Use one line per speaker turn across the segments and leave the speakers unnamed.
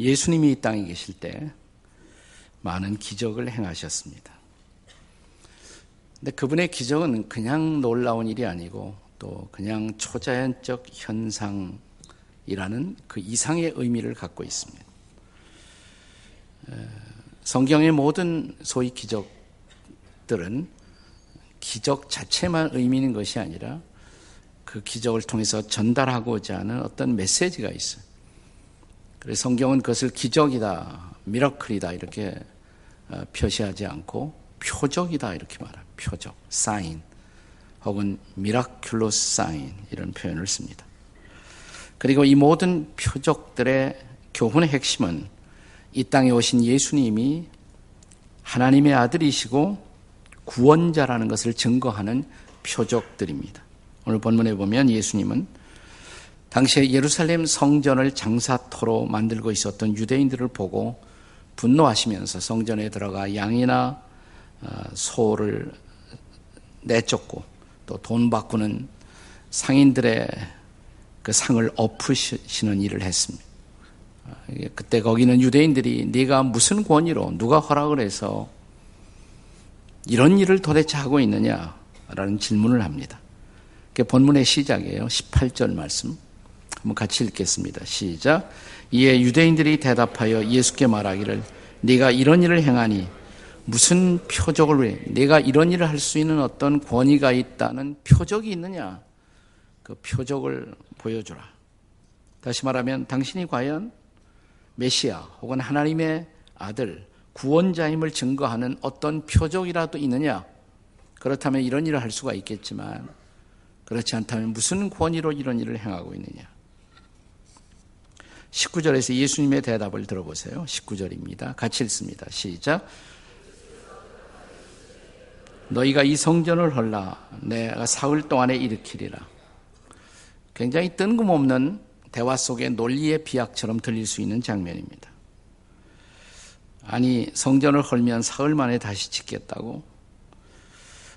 예수님이 이 땅에 계실 때 많은 기적을 행하셨습니다. 근데 그분의 기적은 그냥 놀라운 일이 아니고 또 그냥 초자연적 현상이라는 그 이상의 의미를 갖고 있습니다. 성경의 모든 소위 기적들은 기적 자체만 의미 있는 것이 아니라 그 기적을 통해서 전달하고자 하는 어떤 메시지가 있어요. 그래서 성경은 그것을 기적이다, 미러클이다 이렇게 어, 표시하지 않고 표적이다 이렇게 말합니다. 표적, 사인 혹은 미라큘로스 사인 이런 표현을 씁니다. 그리고 이 모든 표적들의 교훈의 핵심은 이 땅에 오신 예수님이 하나님의 아들이시고 구원자라는 것을 증거하는 표적들입니다. 오늘 본문에 보면 예수님은 당시에 예루살렘 성전을 장사토로 만들고 있었던 유대인들을 보고 분노하시면서 성전에 들어가 양이나 어, 소를 내쫓고 또 돈 바꾸는 상인들의 그 상을 엎으시는 일을 했습니다. 어, 그때 거기는 유대인들이 네가 무슨 권위로 누가 허락을 해서 이런 일을 도대체 하고 있느냐라는 질문을 합니다. 그게 본문의 시작이에요. 18절 말씀. 한번 같이 읽겠습니다. 시작. 이에 유대인들이 대답하여 예수께 말하기를 네가 이런 일을 행하니 무슨 표적을 왜 내가 이런 일을 할 수 있는 어떤 권위가 있다는 표적이 있느냐? 그 표적을 보여주라. 다시 말하면 당신이 과연 메시아 혹은 하나님의 아들 구원자임을 증거하는 어떤 표적이라도 있느냐? 그렇다면 이런 일을 할 수가 있겠지만 그렇지 않다면 무슨 권위로 이런 일을 행하고 있느냐? 19절에서 예수님의 대답을 들어보세요. 19절입니다. 같이 읽습니다. 시작. 너희가 이 성전을 헐라 내가 사흘 동안에 일으키리라. 굉장히 뜬금없는 대화 속의 논리의 비약처럼 들릴 수 있는 장면입니다. 아니 성전을 헐면 사흘 만에 다시 짓겠다고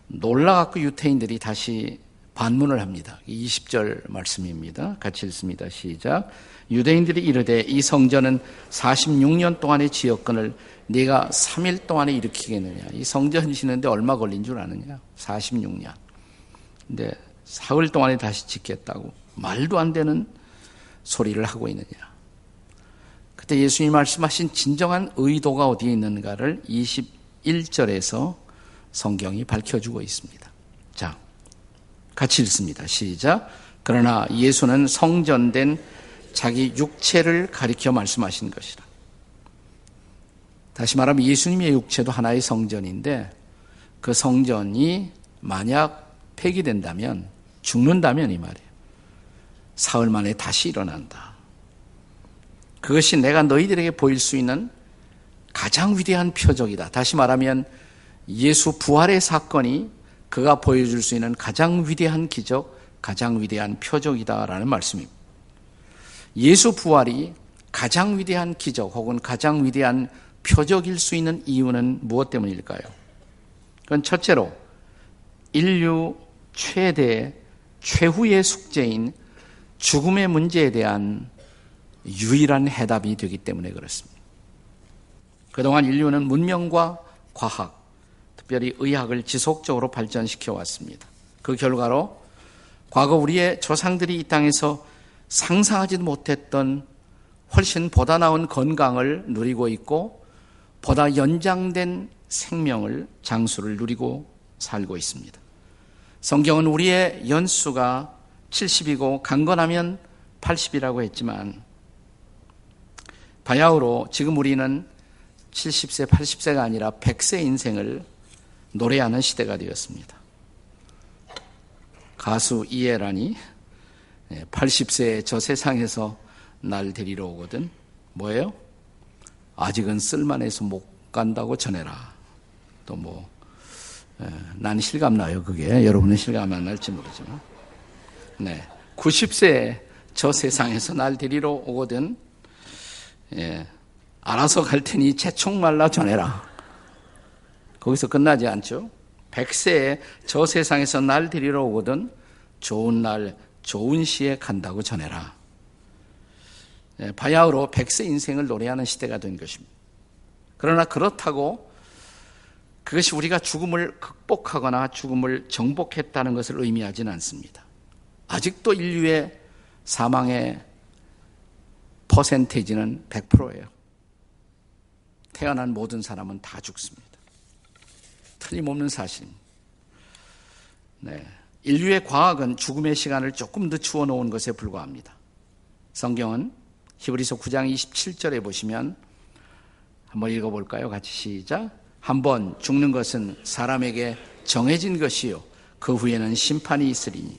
놀라갖고 유태인들이 다시 반문을 합니다. 20절 말씀입니다. 같이 읽습니다. 시작. 유대인들이 이르되 이 성전은 46년 동안의 지역권을 네가 3일 동안에 일으키겠느냐. 이 성전 짓는데 얼마 걸린 줄 아느냐. 46년. 근데 사흘 동안에 다시 짓겠다고 말도 안 되는 소리를 하고 있느냐. 그때 예수님이 말씀하신 진정한 의도가 어디에 있는가를 21절에서 성경이 밝혀주고 있습니다. 자, 같이 읽습니다. 시작. 그러나 예수는 성전된 자기 육체를 가리켜 말씀하신 것이라. 다시 말하면 예수님의 육체도 하나의 성전인데 그 성전이 만약 폐기된다면 죽는다면 이 말이에요. 사흘 만에 다시 일어난다. 그것이 내가 너희들에게 보일 수 있는 가장 위대한 표적이다. 다시 말하면 예수 부활의 사건이 그가 보여줄 수 있는 가장 위대한 기적, 가장 위대한 표적이다라는 말씀입니다. 예수 부활이 가장 위대한 기적 혹은 가장 위대한 표적일 수 있는 이유는 무엇 때문일까요? 그건 첫째로 인류 최대 최후의 숙제인 죽음의 문제에 대한 유일한 해답이 되기 때문에 그렇습니다. 그동안 인류는 문명과 과학, 특별히 의학을 지속적으로 발전시켜 왔습니다. 그 결과로 과거 우리의 조상들이 이 땅에서 상상하지도 못했던 훨씬 보다 나은 건강을 누리고 있고 보다 연장된 생명을 장수를 누리고 살고 있습니다. 성경은 우리의 연수가 70이고 강건하면 80이라고 했지만 바야흐로 지금 우리는 70세, 80세가 아니라 100세 인생을 노래하는 시대가 되었습니다. 가수 이해란이 80세에 저 세상에서 날 데리러 오거든. 뭐예요? 아직은 쓸만해서 못 간다고 전해라. 또 뭐, 난 실감 나요, 그게. 여러분은 실감 안 날지 모르지만. 네. 90세에 저 세상에서 날 데리러 오거든. 예. 알아서 갈 테니 채총 말라 전해라. 거기서 끝나지 않죠. 100세에 저 세상에서 날 데리러 오거든 좋은 날, 좋은 시에 간다고 전해라. 예, 바야흐로 백세 인생을 노래하는 시대가 된 것입니다. 그러나 그렇다고 그것이 우리가 죽음을 극복하거나 죽음을 정복했다는 것을 의미하지는 않습니다. 아직도 인류의 사망의 퍼센테이지는 100%예요. 태어난 모든 사람은 다 죽습니다. 틀림없는 사실입니다. 네. 인류의 과학은 죽음의 시간을 조금 늦추어 놓은 것에 불과합니다. 성경은 히브리서 9장 27절에 보시면 한번 읽어볼까요? 같이 시작. 한번 죽는 것은 사람에게 정해진 것이요. 그 후에는 심판이 있으리니.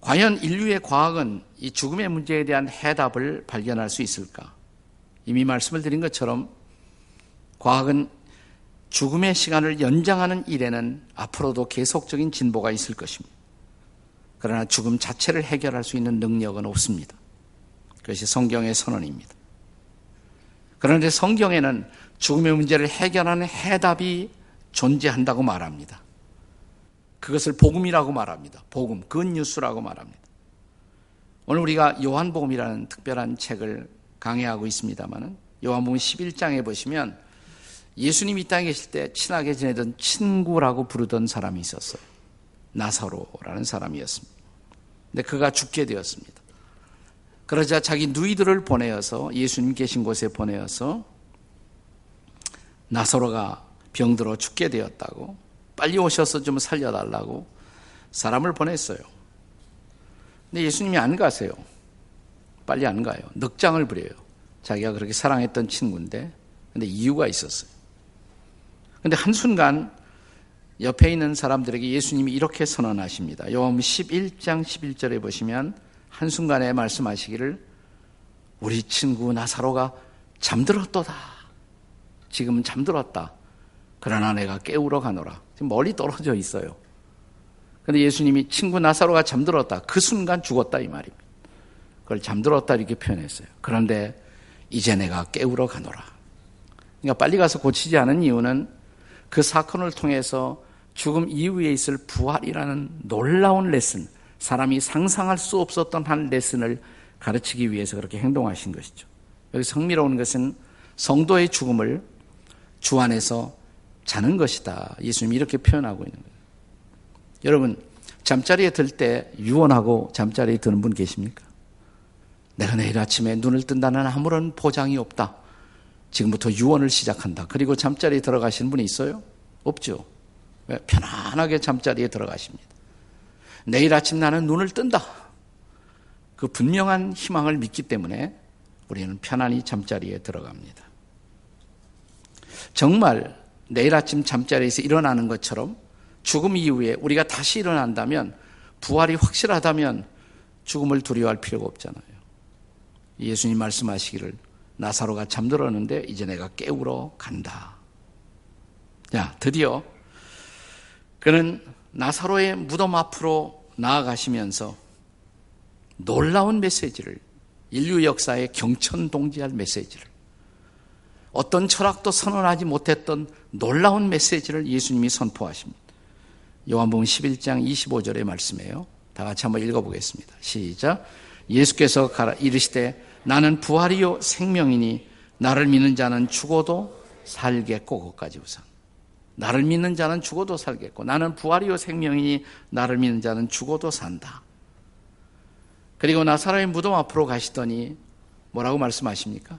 과연 인류의 과학은 이 죽음의 문제에 대한 해답을 발견할 수 있을까? 이미 말씀을 드린 것처럼 과학은 죽음의 시간을 연장하는 일에는 앞으로도 계속적인 진보가 있을 것입니다. 그러나 죽음 자체를 해결할 수 있는 능력은 없습니다. 그것이 성경의 선언입니다. 그런데 성경에는 죽음의 문제를 해결하는 해답이 존재한다고 말합니다. 그것을 복음이라고 말합니다. 복음, 굿뉴스라고 말합니다. 오늘 우리가 요한복음이라는 특별한 책을 강해하고 있습니다만은 요한복음 11장에 보시면 예수님이 이 땅에 계실 때 친하게 지내던 친구라고 부르던 사람이 있었어요. 나사로라는 사람이었습니다. 근데 그가 죽게 되었습니다. 그러자 자기 누이들을 보내어서 예수님 계신 곳에 보내어서 나사로가 병들어 죽게 되었다고 빨리 오셔서 좀 살려달라고 사람을 보냈어요. 근데 예수님이 안 가세요. 빨리 안 가요. 넉장을 부려요. 자기가 그렇게 사랑했던 친구인데, 근데 이유가 있었어요. 근데 한순간 옆에 있는 사람들에게 예수님이 이렇게 선언하십니다. 요한 11장 11절에 보시면 한순간에 말씀하시기를 우리 친구 나사로가 잠들었도다. 지금 잠들었다. 그러나 내가 깨우러 가노라. 지금 멀리 떨어져 있어요. 근데 예수님이 친구 나사로가 잠들었다. 그 순간 죽었다 이 말입니다. 그걸 잠들었다 이렇게 표현했어요. 그런데 이제 내가 깨우러 가노라. 그러니까 빨리 가서 고치지 않은 이유는 그 사건을 통해서 죽음 이후에 있을 부활이라는 놀라운 레슨, 사람이 상상할 수 없었던 한 레슨을 가르치기 위해서 그렇게 행동하신 것이죠. 여기서 흥미로운 것은 성도의 죽음을 주 안에서 자는 것이다. 예수님이 이렇게 표현하고 있는 거예요. 여러분, 잠자리에 들 때 유언하고 잠자리에 드는 분 계십니까? 내가 내일 아침에 눈을 뜬다는 아무런 보장이 없다. 지금부터 유언을 시작한다. 그리고 잠자리에 들어가시는 분이 있어요? 없죠. 왜? 편안하게 잠자리에 들어가십니다. 내일 아침 나는 눈을 뜬다. 그 분명한 희망을 믿기 때문에 우리는 편안히 잠자리에 들어갑니다. 정말 내일 아침 잠자리에서 일어나는 것처럼 죽음 이후에 우리가 다시 일어난다면 부활이 확실하다면 죽음을 두려워할 필요가 없잖아요. 예수님 말씀하시기를 나사로가 잠들었는데 이제 내가 깨우러 간다. 자, 드디어 그는 나사로의 무덤 앞으로 나아가시면서 놀라운 메시지를 인류 역사에 경천동지할 메시지를 어떤 철학도 선언하지 못했던 놀라운 메시지를 예수님이 선포하십니다. 요한복음 11장 25절의 말씀이에요. 다 같이 한번 읽어보겠습니다. 시작. 예수께서 이르시되 나는 부활이요 생명이니 나를 믿는 자는 죽어도 살겠고 그것까지 우선 나를 믿는 자는 죽어도 살겠고 나는 부활이요 생명이니 나를 믿는 자는 죽어도 산다. 그리고 나사로의 무덤 앞으로 가시더니 뭐라고 말씀하십니까?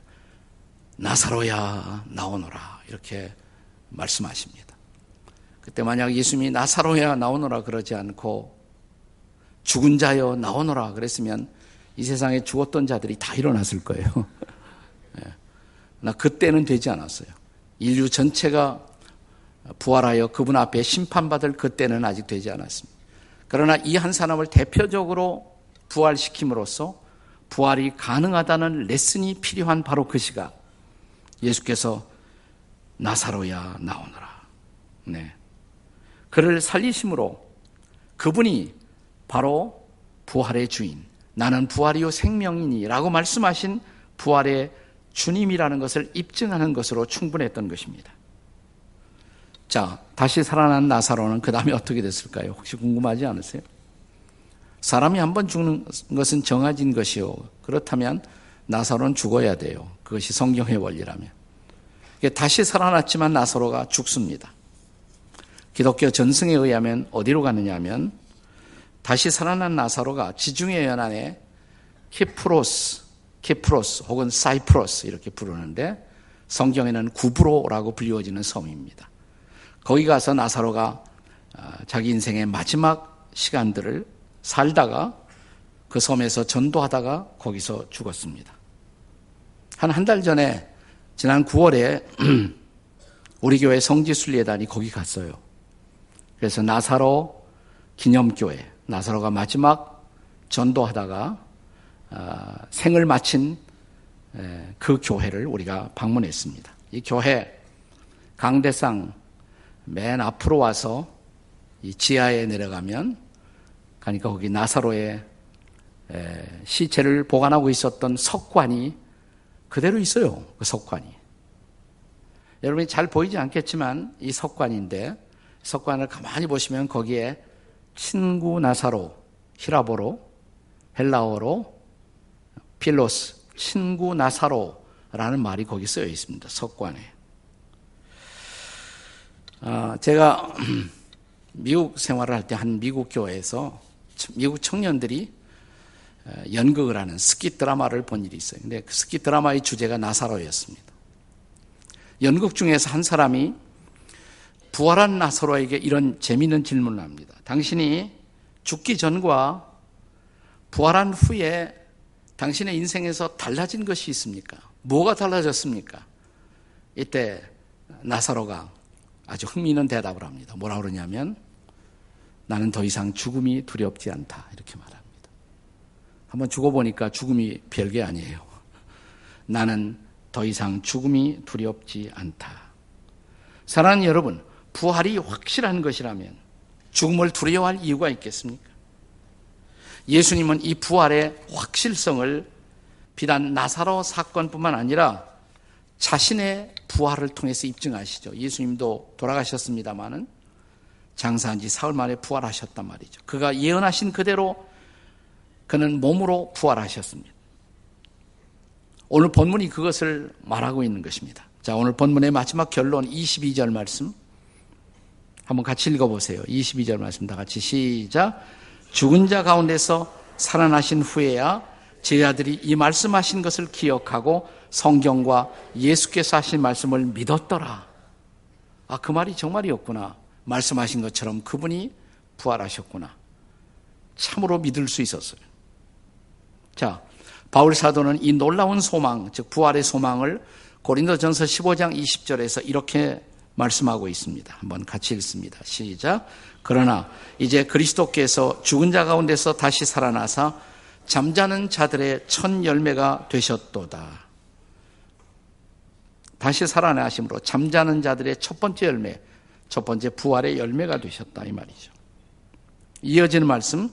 나사로야 나오너라 이렇게 말씀하십니다. 그때 만약 예수님이 나사로야 나오너라 그러지 않고 죽은 자여 나오너라 그랬으면 이 세상에 죽었던 자들이 다 일어났을 거예요. 예. 나 그때는 되지 않았어요. 인류 전체가 부활하여 그분 앞에 심판받을 그때는 아직 되지 않았습니다. 그러나 이 한 사람을 대표적으로 부활시킴으로써 부활이 가능하다는 레슨이 필요한 바로 그 시각. 예수께서 나사로야 나오너라. 네. 그를 살리심으로 그분이 바로 부활의 주인, 나는 부활이요 생명이니라고 말씀하신 부활의 주님이라는 것을 입증하는 것으로 충분했던 것입니다. 자, 다시 살아난 나사로는 그 다음에 어떻게 됐을까요? 혹시 궁금하지 않으세요? 사람이 한 번 죽는 것은 정해진 것이요. 그렇다면 나사로는 죽어야 돼요. 그것이 성경의 원리라면. 다시 살아났지만 나사로가 죽습니다. 기독교 전승에 의하면 어디로 가느냐 하면 다시 살아난 나사로가 지중해 연안에 키프로스, 키프로스 혹은 사이프로스 이렇게 부르는데 성경에는 구브로라고 불리워지는 섬입니다. 거기 가서 나사로가 아, 자기 인생의 마지막 시간들을 살다가 그 섬에서 전도하다가 거기서 죽었습니다. 한 한 달 전에 지난 9월에 우리 교회 성지순례단이 거기 갔어요. 그래서 나사로 기념교회, 나사로가 마지막 전도하다가 아, 생을 마친 그 교회를 우리가 방문했습니다. 이 교회 강대상 맨 앞으로 와서 이 지하에 내려가면 가니까 거기 나사로의 시체를 보관하고 있었던 석관이 그대로 있어요. 그 석관이. 여러분이 잘 보이지 않겠지만 이 석관인데 석관을 가만히 보시면 거기에 친구 나사로 히라보로 헬라어로 필로스 친구 나사로라는 말이 거기 쓰여 있습니다. 석관에. 아, 제가 미국 생활을 할 때 한 미국 교회에서 미국 청년들이 연극을 하는 스키 드라마를 본 일이 있어요. 근데 그 스키 드라마의 주제가 나사로였습니다. 연극 중에서 한 사람이 부활한 나사로에게 이런 재미있는 질문을 합니다. 당신이 죽기 전과 부활한 후에 당신의 인생에서 달라진 것이 있습니까? 뭐가 달라졌습니까? 이때 나사로가 아주 흥미있는 대답을 합니다. 뭐라 그러냐면 나는 더 이상 죽음이 두렵지 않다. 이렇게 말합니다. 한번 죽어보니까 죽음이 별게 아니에요. 나는 더 이상 죽음이 두렵지 않다. 사랑하는 여러분, 부활이 확실한 것이라면 죽음을 두려워할 이유가 있겠습니까? 예수님은 이 부활의 확실성을 비단 나사로 사건뿐만 아니라 자신의 부활을 통해서 입증하시죠. 예수님도 돌아가셨습니다마는 장사한 지 사흘 만에 부활하셨단 말이죠. 그가 예언하신 그대로 그는 몸으로 부활하셨습니다. 오늘 본문이 그것을 말하고 있는 것입니다. 자, 오늘 본문의 마지막 결론 22절 말씀 한번 같이 읽어보세요. 22절 말씀 다 같이 시작. 죽은 자 가운데서 살아나신 후에야 제자들이 이 말씀하신 것을 기억하고 성경과 예수께서 하신 말씀을 믿었더라. 아, 그 말이 정말이었구나. 말씀하신 것처럼 그분이 부활하셨구나. 참으로 믿을 수 있었어요. 자, 바울 사도는 이 놀라운 소망, 즉 부활의 소망을 고린도전서 15장 20절에서 이렇게 말씀하고 있습니다. 한번 같이 읽습니다. 시작. 그러나 이제 그리스도께서 죽은 자 가운데서 다시 살아나사 잠자는 자들의 첫 열매가 되셨도다. 다시 살아나심으로 잠자는 자들의 첫 번째 열매, 첫 번째 부활의 열매가 되셨다 이 말이죠. 이어지는 말씀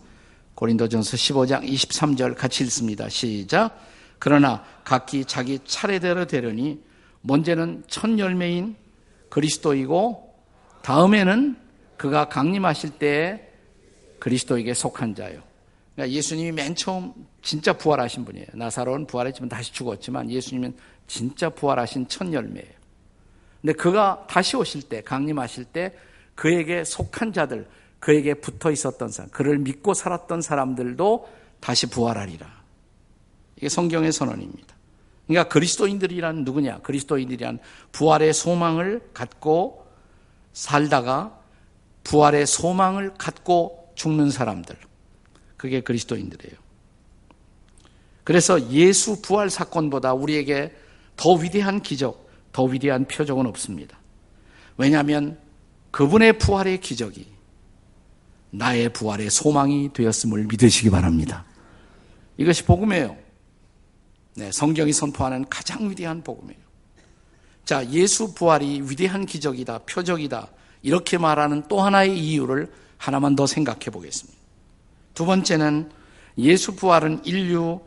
고린도전서 15장 23절 같이 읽습니다. 시작. 그러나 각기 자기 차례대로 되려니 먼저는 첫 열매인 그리스도이고 다음에는 그가 강림하실 때에 그리스도에게 속한 자요. 그러니까 예수님이 맨 처음 진짜 부활하신 분이에요. 나사로는 부활했지만 다시 죽었지만 예수님은 진짜 부활하신 첫 열매예요. 근데 그가 다시 오실 때, 강림하실 때 그에게 속한 자들, 그에게 붙어 있었던 사람, 그를 믿고 살았던 사람들도 다시 부활하리라. 이게 성경의 선언입니다. 그러니까 그리스도인들이란 누구냐? 그리스도인들이란 부활의 소망을 갖고 살다가 부활의 소망을 갖고 죽는 사람들. 그게 그리스도인들이에요. 그래서 예수 부활 사건보다 우리에게 더 위대한 기적, 더 위대한 표적은 없습니다. 왜냐하면 그분의 부활의 기적이 나의 부활의 소망이 되었음을 믿으시기 바랍니다. 이것이 복음이에요. 네, 성경이 선포하는 가장 위대한 복음이에요. 자, 예수 부활이 위대한 기적이다, 표적이다. 이렇게 말하는 또 하나의 이유를 하나만 더 생각해 보겠습니다. 두 번째는 예수 부활은 인류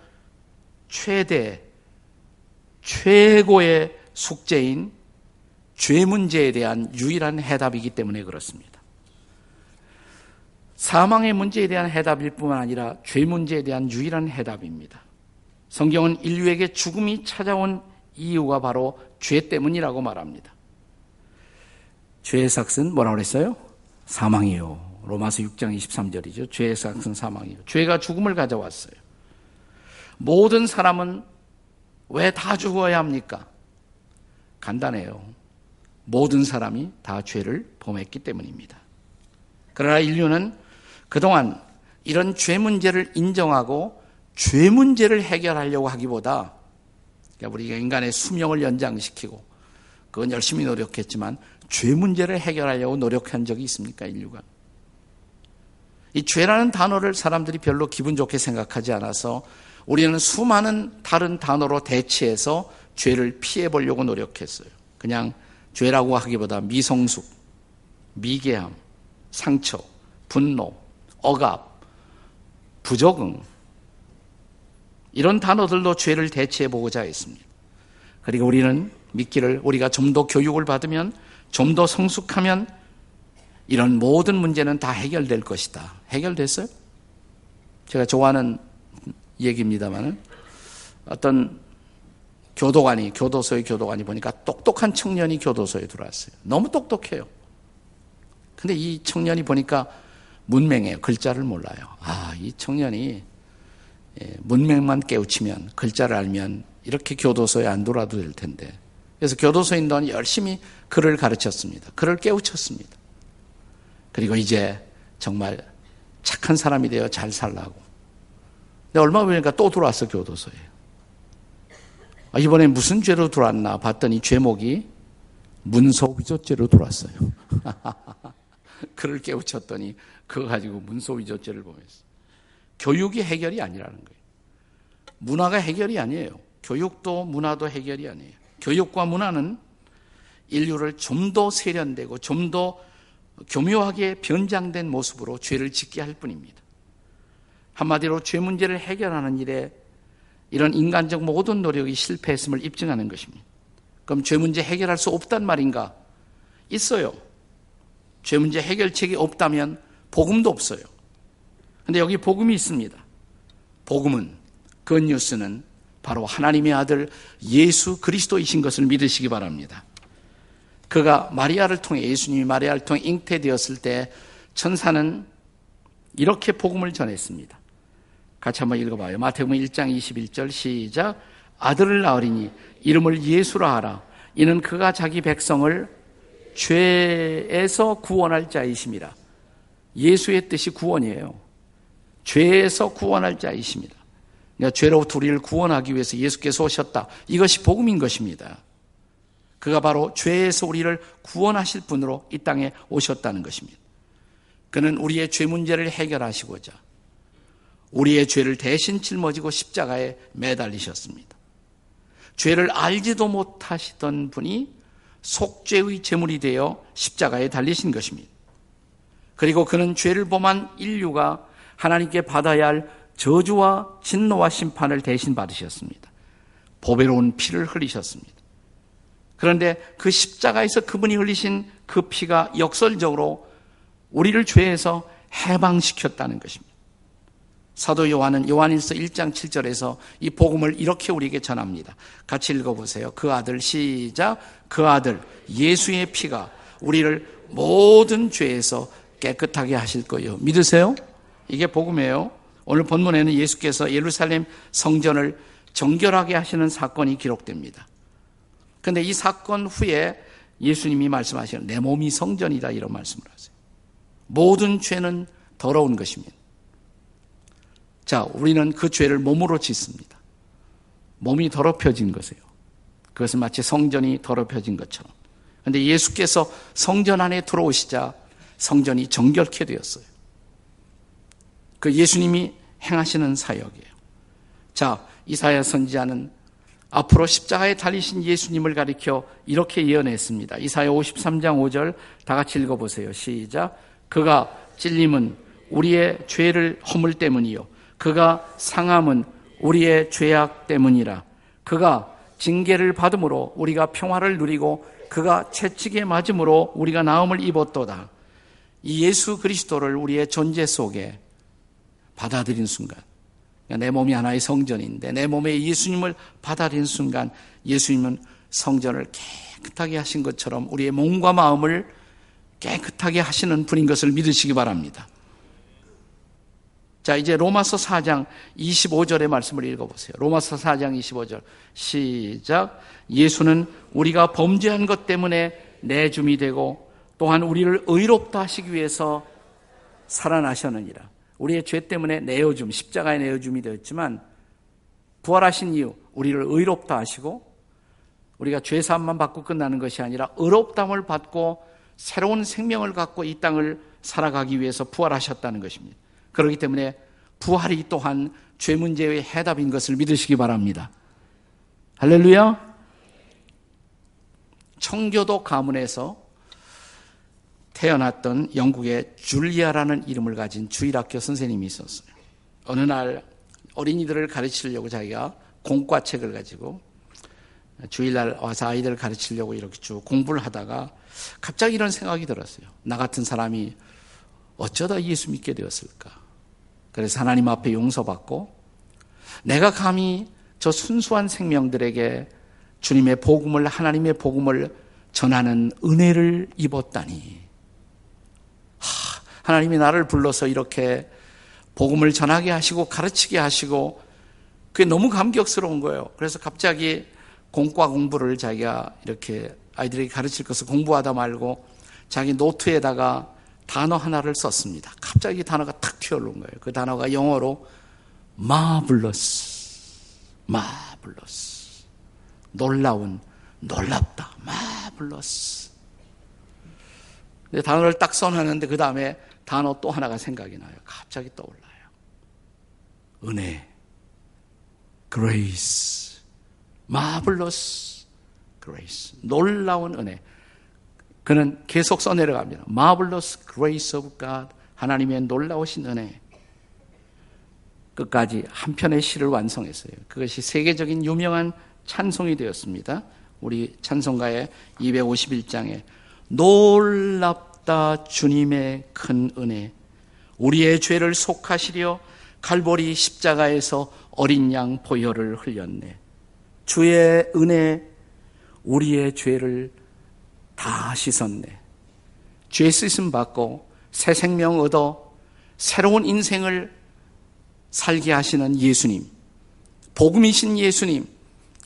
최대, 최고의 숙제인 죄 문제에 대한 유일한 해답이기 때문에 그렇습니다. 사망의 문제에 대한 해답일 뿐만 아니라 죄 문제에 대한 유일한 해답입니다. 성경은 인류에게 죽음이 찾아온 이유가 바로 죄 때문이라고 말합니다. 죄의 삭은 뭐라고 그랬어요? 사망이요. 로마서 6장 23절이죠. 죄의 삭은 사망이요. 죄가 죽음을 가져왔어요. 모든 사람은 왜 다 죽어야 합니까? 간단해요. 모든 사람이 다 죄를 범했기 때문입니다. 그러나 인류는 그동안 이런 죄 문제를 인정하고 죄 문제를 해결하려고 하기보다 그러니까 우리가 인간의 수명을 연장시키고 그건 열심히 노력했지만 죄 문제를 해결하려고 노력한 적이 있습니까, 인류가? 이 죄라는 단어를 사람들이 별로 기분 좋게 생각하지 않아서 우리는 수많은 다른 단어로 대체해서 죄를 피해 보려고 노력했어요. 그냥 죄라고 하기보다 미성숙, 미개함, 상처, 분노, 억압, 부적응 이런 단어들로 죄를 대체해 보고자 했습니다. 그리고 우리는 믿기를 우리가 좀 더 교육을 받으면 좀 더 성숙하면 이런 모든 문제는 다 해결될 것이다. 해결됐어요? 제가 좋아하는 얘기입니다만은 어떤 교도관이 교도소의 교도관이 보니까 똑똑한 청년이 교도소에 들어왔어요. 너무 똑똑해요. 근데 이 청년이 보니까 문맹해요. 글자를 몰라요. 아, 이 청년이 예, 문맹만 깨우치면 글자를 알면 이렇게 교도소에 안 돌아도 될 텐데. 그래서 교도소인들은 열심히 글을 가르쳤습니다. 글을 깨우쳤습니다. 그리고 이제 정말 착한 사람이 되어 잘 살라고. 근데 얼마 후니까 또 들어왔어, 교도소에. 아, 이번에 무슨 죄로 들어왔나 봤더니 죄목이 문서 위조죄로 들어왔어요. 글을 깨우쳤더니 그거 가지고 문서 위조죄를 보면서. 교육이 해결이 아니라는 거예요. 문화가 해결이 아니에요. 교육도 문화도 해결이 아니에요. 교육과 문화는 인류를 좀 더 세련되고 좀 더 교묘하게 변장된 모습으로 죄를 짓게 할 뿐입니다. 한마디로 죄 문제를 해결하는 일에 이런 인간적 모든 노력이 실패했음을 입증하는 것입니다. 그럼 죄 문제 해결할 수 없단 말인가? 있어요. 죄 문제 해결책이 없다면 복음도 없어요. 근데 여기 복음이 있습니다. 복음은 그 뉴스는 바로 하나님의 아들 예수 그리스도이신 것을 믿으시기 바랍니다. 그가 마리아를 통해 예수님이 마리아를 통해 잉태되었을 때 천사는 이렇게 복음을 전했습니다. 같이 한번 읽어봐요. 마태복음 1장 21절 시작. 아들을 낳으리니 이름을 예수라 하라. 이는 그가 자기 백성을 죄에서 구원할 자이심이라. 예수의 뜻이 구원이에요. 죄에서 구원할 자이십니다. 그러니까 죄로부터 우리를 구원하기 위해서 예수께서 오셨다. 이것이 복음인 것입니다. 그가 바로 죄에서 우리를 구원하실 분으로 이 땅에 오셨다는 것입니다. 그는 우리의 죄 문제를 해결하시고자 우리의 죄를 대신 짊어지고 십자가에 매달리셨습니다. 죄를 알지도 못하시던 분이 속죄의 제물이 되어 십자가에 달리신 것입니다. 그리고 그는 죄를 범한 인류가 하나님께 받아야 할 저주와 진노와 심판을 대신 받으셨습니다. 보배로운 피를 흘리셨습니다. 그런데 그 십자가에서 그분이 흘리신 그 피가 역설적으로 우리를 죄에서 해방시켰다는 것입니다. 사도 요한은 요한일서 1장 7절에서 이 복음을 이렇게 우리에게 전합니다. 같이 읽어보세요. 그 아들 시작 그 아들 예수의 피가 우리를 모든 죄에서 깨끗하게 하실 거예요. 믿으세요? 이게 복음이에요. 오늘 본문에는 예수께서 예루살렘 성전을 정결하게 하시는 사건이 기록됩니다. 그런데 이 사건 후에 예수님이 말씀하시는 내 몸이 성전이다 이런 말씀을 하세요. 모든 죄는 더러운 것입니다. 자, 우리는 그 죄를 몸으로 짓습니다. 몸이 더럽혀진 것이에요. 그것은 마치 성전이 더럽혀진 것처럼. 그런데 예수께서 성전 안에 들어오시자 성전이 정결케 되었어요. 그 예수님이 행하시는 사역이에요. 자, 이사야 선지자는 앞으로 십자가에 달리신 예수님을 가리켜 이렇게 예언했습니다. 이사야 53장 5절 다 같이 읽어보세요. 시작. 그가 찔림은 우리의 죄를 허물 때문이요. 그가 상함은 우리의 죄악 때문이라. 그가 징계를 받음으로 우리가 평화를 누리고 그가 채찍에 맞음으로 우리가 나음을 입었도다. 이 예수 그리스도를 우리의 존재 속에 받아들인 순간, 내 몸이 하나의 성전인데 내 몸에 예수님을 받아들인 순간 예수님은 성전을 깨끗하게 하신 것처럼 우리의 몸과 마음을 깨끗하게 하시는 분인 것을 믿으시기 바랍니다. 자, 이제 로마서 4장 25절의 말씀을 읽어보세요. 로마서 4장 25절. 시작. 예수는 우리가 범죄한 것 때문에 내줌이 되고 또한 우리를 의롭다 하시기 위해서 살아나셨느니라. 우리의 죄 때문에 내어줌, 십자가에 내어줌이 되었지만 부활하신 이유, 우리를 의롭다 하시고 우리가 죄 사함만 받고 끝나는 것이 아니라 의롭담을 받고 새로운 생명을 갖고 이 땅을 살아가기 위해서 부활하셨다는 것입니다. 그렇기 때문에 부활이 또한 죄 문제의 해답인 것을 믿으시기 바랍니다. 할렐루야. 청교도 가문에서 태어났던 영국의 줄리아라는 이름을 가진 주일학교 선생님이 있었어요. 어느 날 어린이들을 가르치려고 자기가 공과책을 가지고 주일날 와서 아이들을 가르치려고 이렇게 쭉 공부를 하다가 갑자기 이런 생각이 들었어요. 나 같은 사람이 어쩌다 예수 믿게 되었을까? 그래서 하나님 앞에 용서받고 내가 감히 저 순수한 생명들에게 주님의 복음을 하나님의 복음을 전하는 은혜를 입었다니. 하, 하나님이 나를 불러서 이렇게 복음을 전하게 하시고 가르치게 하시고 그게 너무 감격스러운 거예요. 그래서 갑자기 공과 공부를 자기가 이렇게 아이들에게 가르칠 것을 공부하다 말고 자기 노트에다가 단어 하나를 썼습니다. 갑자기 단어가 탁 튀어오른 거예요. 그 단어가 영어로 마블러스, 마블러스. 놀라운, 놀랍다, 마블러스. 단어를 딱 써놨는데 그 다음에 단어 또 하나가 생각이 나요. 갑자기 떠올라요. 은혜, grace, marvelous grace. 놀라운 은혜. 그는 계속 써내려갑니다. Marvelous grace of God. 하나님의 놀라우신 은혜. 끝까지 한 편의 시를 완성했어요. 그것이 세계적인 유명한 찬송이 되었습니다. 우리 찬송가의 251장에 놀랍다 주님의 큰 은혜. 우리의 죄를 속하시려 갈보리 십자가에서 어린 양 보혈을 흘렸네. 주의 은혜 우리의 죄를 다 씻었네. 죄 씻음 받고 새 생명 얻어 새로운 인생을 살게 하시는 예수님, 복음이신 예수님,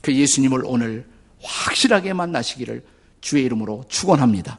그 예수님을 오늘 확실하게 만나시기를 주의 이름으로 축원합니다.